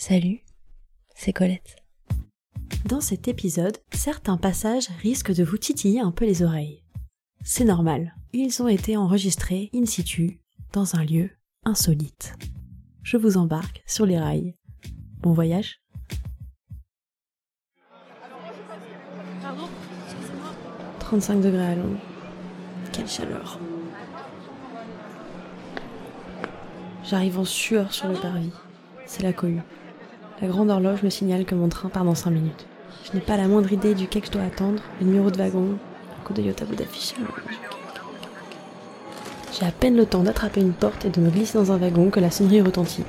Salut, c'est Colette. Dans cet épisode, certains passages risquent de vous titiller un peu les oreilles. C'est normal, ils ont été enregistrés in situ, dans un lieu insolite. Je vous embarque sur les rails. Bon voyage 35 degrés à Londres. Quelle chaleur. J'arrive en sueur sur le parvis. C'est la cohue. La grande horloge me signale que mon train part dans 5 minutes. Je n'ai pas la moindre idée du quai que je dois attendre, le numéro de wagon, un coup d'œil au tableau d'affichage. J'ai à peine le temps d'attraper une porte et de me glisser dans un wagon que la sonnerie retentit.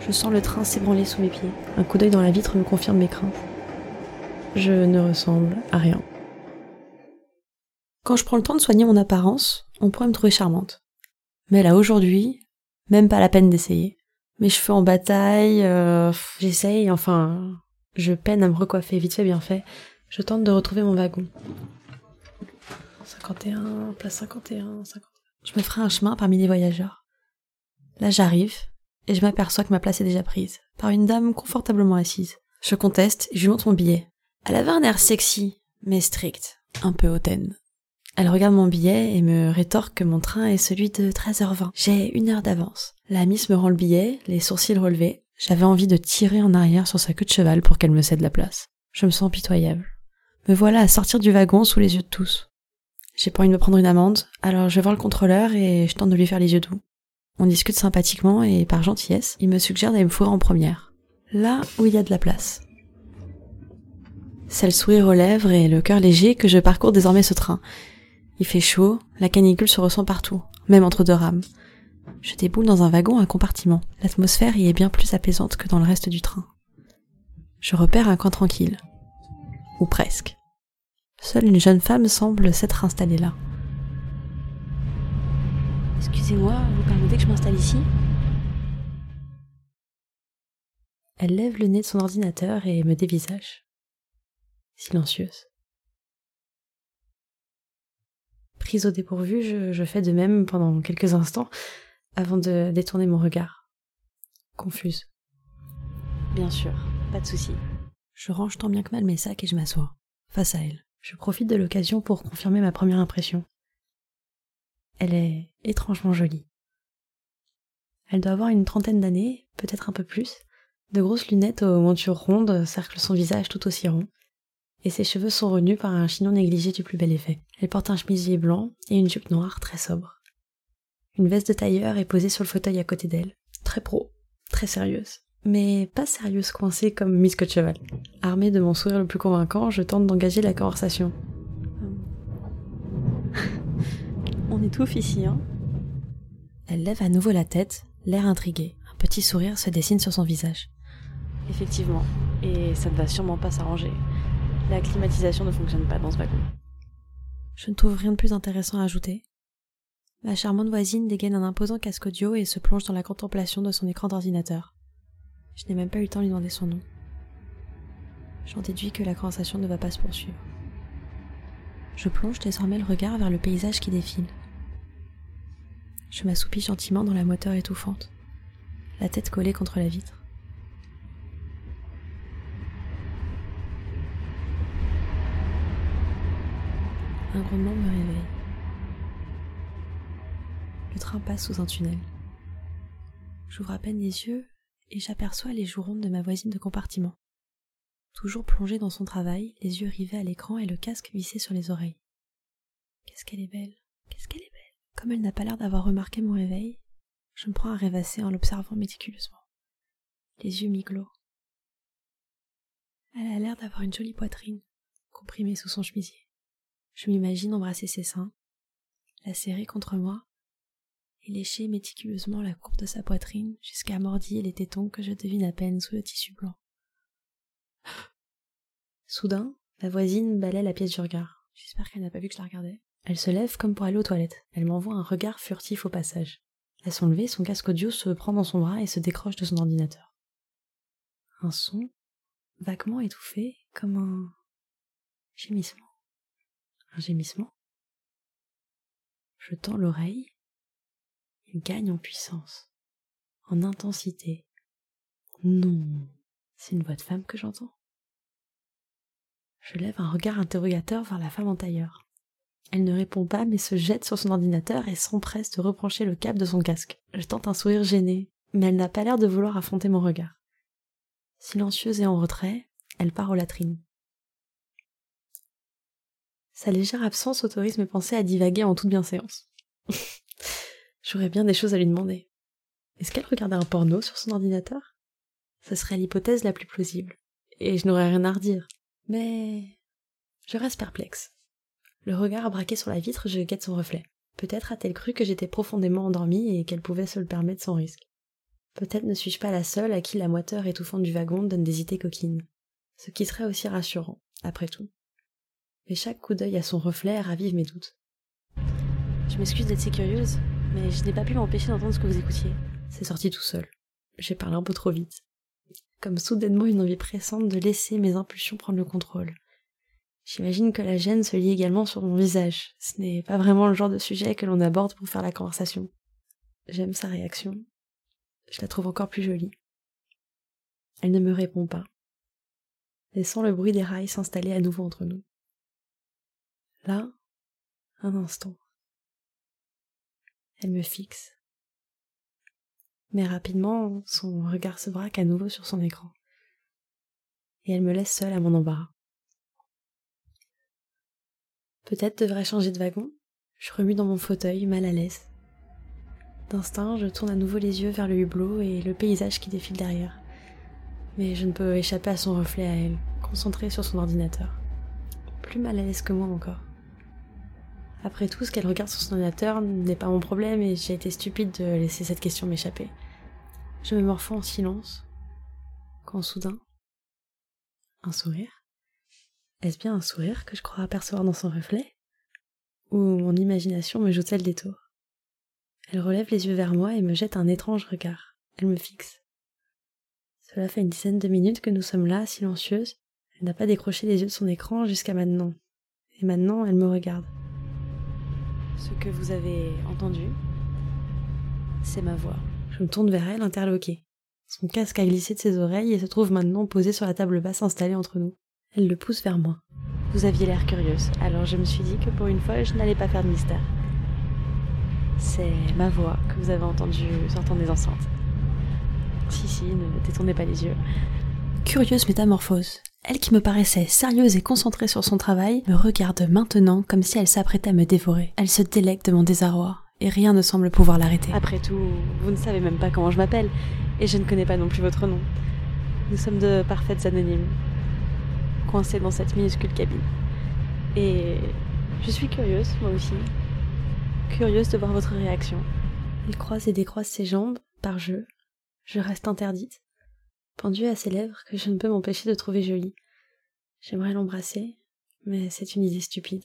Je sens le train s'ébranler sous mes pieds. Un coup d'œil dans la vitre me confirme mes craintes. Je ne ressemble à rien. Quand je prends le temps de soigner mon apparence, on pourrait me trouver charmante. Mais là aujourd'hui, même pas la peine d'essayer. Mes cheveux en bataille, euh, j'essaye, enfin, je peine à me recoiffer vite fait, bien fait. Je tente de retrouver mon wagon. 51, place 51, 50. Je me ferai un chemin parmi les voyageurs. Là j'arrive, et je m'aperçois que ma place est déjà prise, par une dame confortablement assise. Je conteste, et je lui montre mon billet. Elle avait un air sexy, mais strict, un peu hautaine. Elle regarde mon billet et me rétorque que mon train est celui de 13h20. J'ai une heure d'avance. La miss me rend le billet, les sourcils relevés. J'avais envie de tirer en arrière sur sa queue de cheval pour qu'elle me cède la place. Je me sens pitoyable. Me voilà à sortir du wagon sous les yeux de tous. J'ai pas envie de me prendre une amende, alors je vais voir le contrôleur et je tente de lui faire les yeux doux. On discute sympathiquement et par gentillesse, il me suggère d'aller me fourrer en première. Là où il y a de la place. C'est le sourire aux lèvres et le cœur léger que je parcours désormais ce train. Il fait chaud, la canicule se ressent partout, même entre deux rames. Je déboule dans un wagon à compartiment. L'atmosphère y est bien plus apaisante que dans le reste du train. Je repère un coin tranquille. Ou presque. Seule une jeune femme semble s'être installée là. Excusez-moi, vous permettez que je m'installe ici? Elle lève le nez de son ordinateur et me dévisage. Silencieuse. Prise au dépourvu, je, je fais de même pendant quelques instants avant de détourner mon regard. Confuse. Bien sûr, pas de souci. Je range tant bien que mal mes sacs et je m'assois, face à elle. Je profite de l'occasion pour confirmer ma première impression. Elle est étrangement jolie. Elle doit avoir une trentaine d'années, peut-être un peu plus. De grosses lunettes aux montures rondes cerclent son visage tout aussi rond, et ses cheveux sont renus par un chignon négligé du plus bel effet. Elle porte un chemisier blanc et une jupe noire très sobre. Une veste de tailleur est posée sur le fauteuil à côté d'elle, très pro, très sérieuse. Mais pas sérieuse coincée comme Miss Cocheval. Armée de mon sourire le plus convaincant, je tente d'engager la conversation. On étouffe ici, hein Elle lève à nouveau la tête, l'air intrigué. Un petit sourire se dessine sur son visage. Effectivement, et ça ne va sûrement pas s'arranger. La climatisation ne fonctionne pas dans ce wagon. Je ne trouve rien de plus intéressant à ajouter. Ma charmante voisine dégaine un imposant casque audio et se plonge dans la contemplation de son écran d'ordinateur. Je n'ai même pas eu le temps de lui demander son nom. J'en déduis que la conversation ne va pas se poursuivre. Je plonge désormais le regard vers le paysage qui défile. Je m'assoupis gentiment dans la moteur étouffante, la tête collée contre la vitre. Un grondement me réveille. Le train passe sous un tunnel. J'ouvre à peine les yeux et j'aperçois les joues rondes de ma voisine de compartiment. Toujours plongée dans son travail, les yeux rivés à l'écran et le casque vissé sur les oreilles. Qu'est-ce qu'elle est belle, qu'est-ce qu'elle est belle. Comme elle n'a pas l'air d'avoir remarqué mon réveil, je me prends à rêvasser en l'observant méticuleusement, les yeux mi-clos. Elle a l'air d'avoir une jolie poitrine, comprimée sous son chemisier. Je m'imagine embrasser ses seins, la serrer contre moi et lécher méticuleusement la courbe de sa poitrine jusqu'à mordiller les tétons que je devine à peine sous le tissu blanc. Soudain, la voisine balaie la pièce du regard. J'espère qu'elle n'a pas vu que je la regardais. Elle se lève comme pour aller aux toilettes. Elle m'envoie un regard furtif au passage. À son lever, son casque audio se prend dans son bras et se décroche de son ordinateur. Un son, vaguement étouffé, comme un gémissement. Gémissement. Je tends l'oreille. Il gagne en puissance, en intensité. Non, c'est une voix de femme que j'entends. Je lève un regard interrogateur vers la femme en tailleur. Elle ne répond pas, mais se jette sur son ordinateur et s'empresse de rebrancher le câble de son casque. Je tente un sourire gêné, mais elle n'a pas l'air de vouloir affronter mon regard. Silencieuse et en retrait, elle part aux latrines. Sa légère absence autorise mes pensées à divaguer en toute bienséance. J'aurais bien des choses à lui demander. Est-ce qu'elle regardait un porno sur son ordinateur? Ce serait l'hypothèse la plus plausible, et je n'aurais rien à redire. Mais je reste perplexe. Le regard braqué sur la vitre, je guette son reflet. Peut-être a-t-elle cru que j'étais profondément endormie et qu'elle pouvait se le permettre sans risque. Peut-être ne suis-je pas la seule à qui la moiteur étouffante du wagon donne des idées coquines. Ce qui serait aussi rassurant, après tout. Mais chaque coup d'œil à son reflet ravive mes doutes. Je m'excuse d'être si curieuse, mais je n'ai pas pu m'empêcher d'entendre ce que vous écoutiez. C'est sorti tout seul. J'ai parlé un peu trop vite. Comme soudainement une envie pressante de laisser mes impulsions prendre le contrôle. J'imagine que la gêne se lie également sur mon visage. Ce n'est pas vraiment le genre de sujet que l'on aborde pour faire la conversation. J'aime sa réaction. Je la trouve encore plus jolie. Elle ne me répond pas, laissant le bruit des rails s'installer à nouveau entre nous. Là, un instant. Elle me fixe. Mais rapidement, son regard se braque à nouveau sur son écran. Et elle me laisse seule à mon embarras. Peut-être devrais-je changer de wagon? Je remue dans mon fauteuil, mal à l'aise. D'instinct, je tourne à nouveau les yeux vers le hublot et le paysage qui défile derrière. Mais je ne peux échapper à son reflet à elle, concentrée sur son ordinateur. Plus mal à l'aise que moi encore. Après tout, ce qu'elle regarde sur son ordinateur n'est pas mon problème et j'ai été stupide de laisser cette question m'échapper. Je me morfonds en silence, quand soudain, un sourire est-ce bien un sourire que je crois apercevoir dans son reflet? Ou mon imagination me joue-t-elle des tours? Elle relève les yeux vers moi et me jette un étrange regard. Elle me fixe. Cela fait une dizaine de minutes que nous sommes là, silencieuses. Elle n'a pas décroché les yeux de son écran jusqu'à maintenant. Et maintenant, elle me regarde. Ce que vous avez entendu, c'est ma voix. Je me tourne vers elle, interloquée. Son casque a glissé de ses oreilles et se trouve maintenant posé sur la table basse installée entre nous. Elle le pousse vers moi. Vous aviez l'air curieuse, alors je me suis dit que pour une fois, je n'allais pas faire de mystère. C'est ma voix que vous avez entendue sortant des enceintes. Si, si, ne détournez pas les yeux. Curieuse métamorphose. Elle qui me paraissait sérieuse et concentrée sur son travail me regarde maintenant comme si elle s'apprêtait à me dévorer. Elle se délecte de mon désarroi et rien ne semble pouvoir l'arrêter. Après tout, vous ne savez même pas comment je m'appelle et je ne connais pas non plus votre nom. Nous sommes de parfaites anonymes coincée dans cette minuscule cabine. Et je suis curieuse, moi aussi. Curieuse de voir votre réaction. Il croise et décroise ses jambes, par jeu. Je reste interdite, pendue à ses lèvres que je ne peux m'empêcher de trouver jolie. J'aimerais l'embrasser, mais c'est une idée stupide.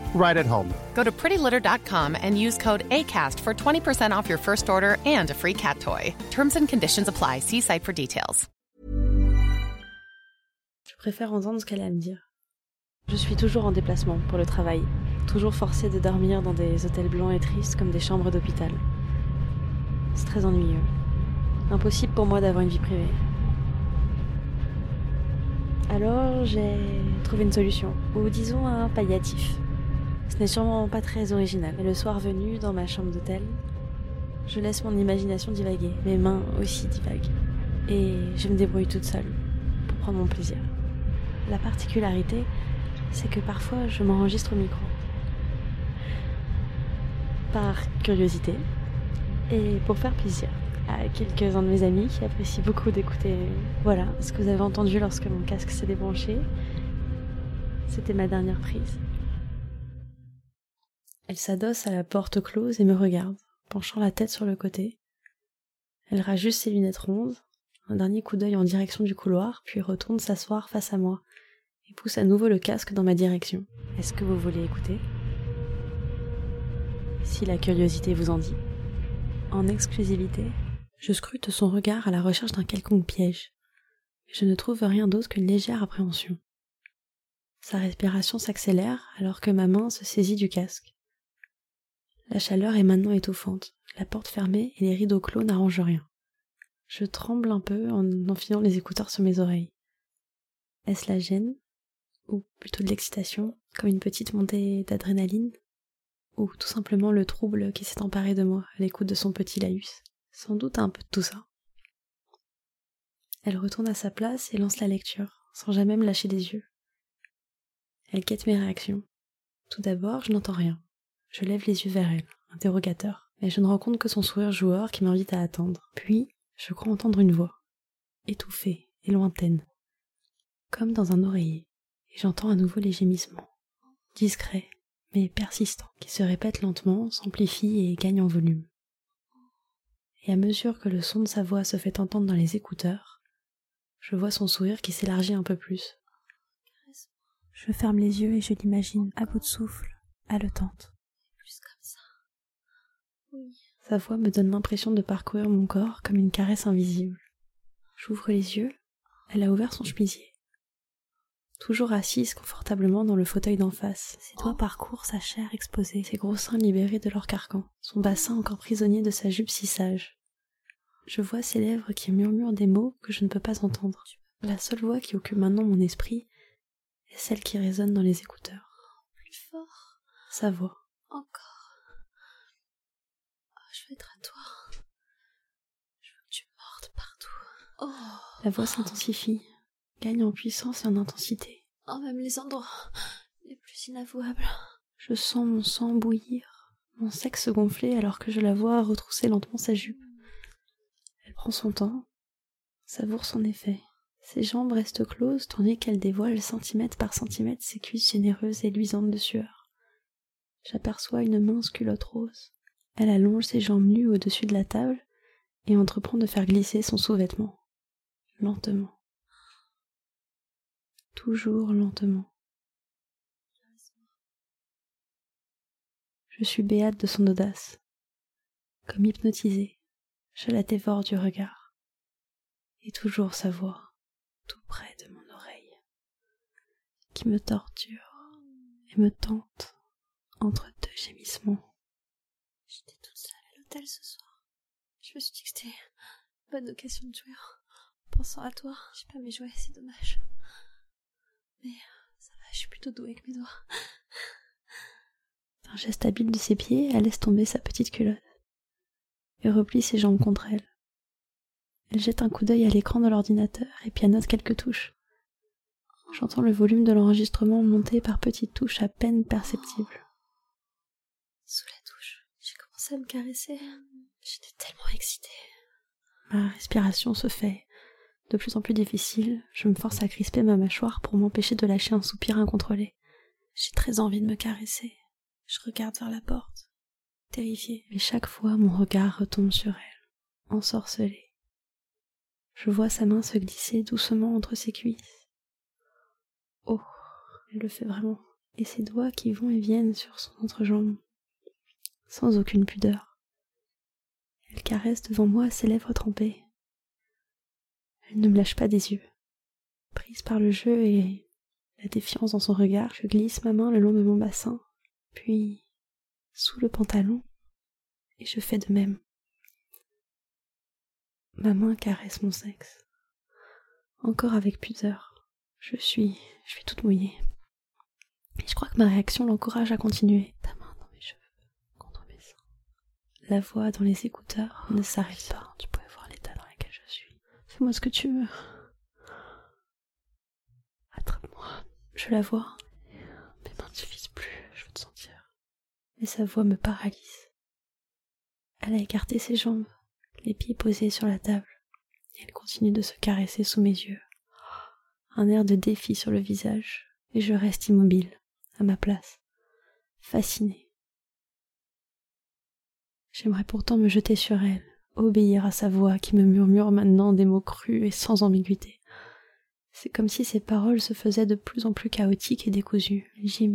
right at home. Go to prettylitter.com and use code ACAST for 20% off your first order and a free cat toy. Terms and conditions apply. See site for details. Je préfère entendre ce qu'elle a à me dire. Je suis toujours en déplacement pour le travail, toujours forcée de dormir dans des hôtels blancs et tristes comme des chambres d'hôpital. C'est très ennuyeux. Impossible pour moi d'avoir une vie privée. Alors j'ai trouvé une solution, ou disons un palliatif. Ce n'est sûrement pas très original, mais le soir venu, dans ma chambre d'hôtel, je laisse mon imagination divaguer, mes mains aussi divaguent, et je me débrouille toute seule pour prendre mon plaisir. La particularité, c'est que parfois je m'enregistre au micro. Par curiosité et pour faire plaisir à quelques-uns de mes amis qui apprécient beaucoup d'écouter voilà ce que vous avez entendu lorsque mon casque s'est débranché. C'était ma dernière prise. Elle s'adosse à la porte close et me regarde, penchant la tête sur le côté. Elle rajuste ses lunettes rondes, un dernier coup d'œil en direction du couloir, puis retourne s'asseoir face à moi et pousse à nouveau le casque dans ma direction. Est-ce que vous voulez écouter? Si la curiosité vous en dit. En exclusivité, je scrute son regard à la recherche d'un quelconque piège. Je ne trouve rien d'autre qu'une légère appréhension. Sa respiration s'accélère alors que ma main se saisit du casque. La chaleur est maintenant étouffante, la porte fermée et les rideaux clos n'arrangent rien. Je tremble un peu en enfilant les écouteurs sur mes oreilles. Est-ce la gêne? Ou plutôt de l'excitation, comme une petite montée d'adrénaline? Ou tout simplement le trouble qui s'est emparé de moi à l'écoute de son petit laïus? Sans doute un peu de tout ça. Elle retourne à sa place et lance la lecture, sans jamais me lâcher des yeux. Elle quête mes réactions. Tout d'abord, je n'entends rien. Je lève les yeux vers elle, interrogateur, mais je ne rencontre que son sourire joueur qui m'invite à attendre. Puis, je crois entendre une voix, étouffée et lointaine, comme dans un oreiller, et j'entends à nouveau les gémissements, discrets, mais persistants, qui se répètent lentement, s'amplifient et gagnent en volume. Et à mesure que le son de sa voix se fait entendre dans les écouteurs, je vois son sourire qui s'élargit un peu plus. Je ferme les yeux et je l'imagine à bout de souffle, haletante. Sa voix me donne l'impression de parcourir mon corps comme une caresse invisible. J'ouvre les yeux, elle a ouvert son chemisier. Toujours assise confortablement dans le fauteuil d'en face, ses doigts parcourent sa chair exposée, ses gros seins libérés de leur carcan, son bassin encore prisonnier de sa jupe si sage. Je vois ses lèvres qui murmurent des mots que je ne peux pas entendre. La seule voix qui occupe maintenant mon esprit est celle qui résonne dans les écouteurs. Plus fort. Sa voix. Encore. Être à toi. Je veux que tu mordes partout. Oh. La voix s'intensifie, gagne en puissance et en intensité. Oh, même les endroits les plus inavouables. Je sens mon sang bouillir, mon sexe gonfler alors que je la vois retrousser lentement sa jupe. Elle prend son temps, savoure son effet. Ses jambes restent closes tandis qu'elle dévoile centimètre par centimètre ses cuisses généreuses et luisantes de sueur. J'aperçois une mince culotte rose, elle allonge ses jambes nues au-dessus de la table et entreprend de faire glisser son sous-vêtement. Lentement. Toujours lentement. Je suis béate de son audace. Comme hypnotisée, je la dévore du regard. Et toujours sa voix, tout près de mon oreille, qui me torture et me tente entre deux gémissements. Ce soir. Je me suis dit que c'était bonne occasion de jouer en pensant à toi. J'ai pas mes jouets, c'est dommage. Mais ça va, je suis plutôt douée avec mes doigts. D'un geste habile de ses pieds, elle laisse tomber sa petite culotte et replie ses jambes contre elle. Elle jette un coup d'œil à l'écran de l'ordinateur et pianote quelques touches. J'entends le volume de l'enregistrement monter par petites touches à peine perceptibles. Me caresser. J'étais tellement excitée. Ma respiration se fait de plus en plus difficile. Je me force à crisper ma mâchoire pour m'empêcher de lâcher un soupir incontrôlé. J'ai très envie de me caresser. Je regarde vers la porte, terrifiée. Mais chaque fois, mon regard retombe sur elle, ensorcelée. Je vois sa main se glisser doucement entre ses cuisses. Oh, elle le fait vraiment. Et ses doigts qui vont et viennent sur son entrejambe sans aucune pudeur. Elle caresse devant moi ses lèvres trempées. Elle ne me lâche pas des yeux. Prise par le jeu et la défiance dans son regard, je glisse ma main le long de mon bassin, puis sous le pantalon, et je fais de même. Ma main caresse mon sexe. Encore avec pudeur. Je suis, je suis toute mouillée. Et je crois que ma réaction l'encourage à continuer. La voix dans les écouteurs ne s'arrête pas. Tu pouvais voir l'état dans lequel je suis. Fais-moi ce que tu veux. Je la vois. Mes mains ne suffisent plus, je veux te sentir. Mais sa voix me paralyse. Elle a écarté ses jambes, les pieds posés sur la table. Et elle continue de se caresser sous mes yeux. Un air de défi sur le visage, et je reste immobile, à ma place, fascinée. J'aimerais pourtant me jeter sur elle, obéir à sa voix qui me murmure maintenant des mots crus et sans ambiguïté. C'est comme si ses paroles se faisaient de plus en plus chaotiques et décousues. J'ai.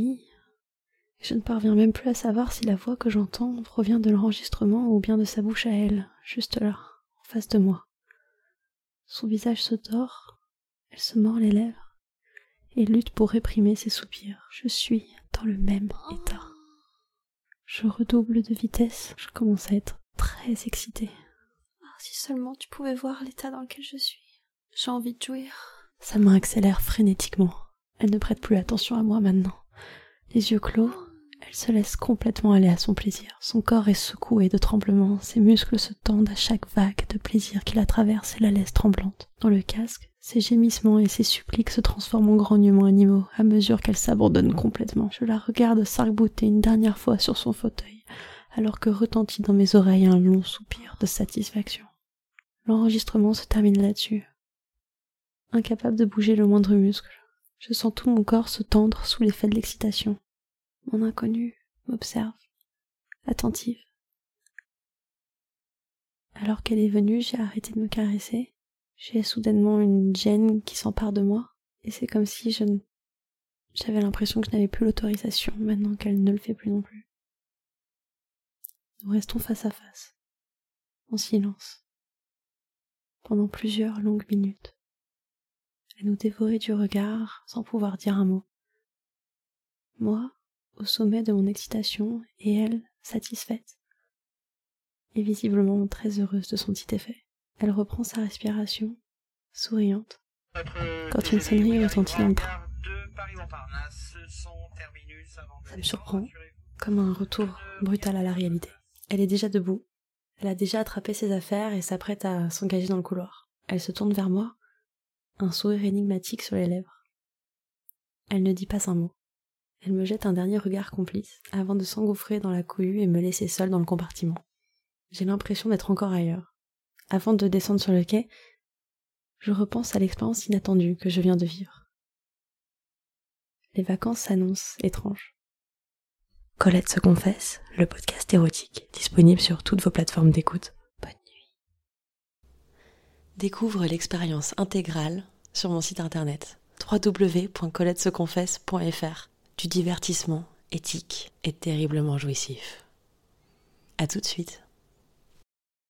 Je ne parviens même plus à savoir si la voix que j'entends provient de l'enregistrement ou bien de sa bouche à elle, juste là, en face de moi. Son visage se tord, elle se mord les lèvres et lutte pour réprimer ses soupirs. Je suis dans le même état. Je redouble de vitesse, je commence à être très excitée. Ah, si seulement tu pouvais voir l'état dans lequel je suis. J'ai envie de jouir. Sa main accélère frénétiquement. Elle ne prête plus attention à moi maintenant. Les yeux clos, elle se laisse complètement aller à son plaisir. Son corps est secoué de tremblements, ses muscles se tendent à chaque vague de plaisir qui la traverse et la laisse tremblante. Dans le casque, ses gémissements et ses suppliques se transforment en grognements animaux à mesure qu'elle s'abandonne complètement. Je la regarde s'arc-bouter une dernière fois sur son fauteuil, alors que retentit dans mes oreilles un long soupir de satisfaction. L'enregistrement se termine là-dessus. Incapable de bouger le moindre muscle, je sens tout mon corps se tendre sous l'effet de l'excitation. Mon inconnu m'observe, attentive. Alors qu'elle est venue, j'ai arrêté de me caresser. J'ai soudainement une gêne qui s'empare de moi, et c'est comme si je ne... J'avais l'impression que je n'avais plus l'autorisation, maintenant qu'elle ne le fait plus non plus. Nous restons face à face, en silence, pendant plusieurs longues minutes. Elle nous dévorait du regard sans pouvoir dire un mot. Moi, au sommet de mon excitation, et elle, satisfaite, et visiblement très heureuse de son petit effet. Elle reprend sa respiration, souriante, quand une sonnerie retentit dans le train. Ça me surprend, comme un retour brutal à la réalité. Elle est déjà debout, elle a déjà attrapé ses affaires et s'apprête à s'engager dans le couloir. Elle se tourne vers moi, un sourire énigmatique sur les lèvres. Elle ne dit pas un mot. Elle me jette un dernier regard complice avant de s'engouffrer dans la cohue et me laisser seule dans le compartiment. J'ai l'impression d'être encore ailleurs. Avant de descendre sur le quai, je repense à l'expérience inattendue que je viens de vivre. Les vacances s'annoncent étranges. Colette se confesse, le podcast érotique, disponible sur toutes vos plateformes d'écoute. Bonne nuit. Découvre l'expérience intégrale sur mon site internet www.coletteseconfesse.fr du divertissement éthique et terriblement jouissif. À tout de suite.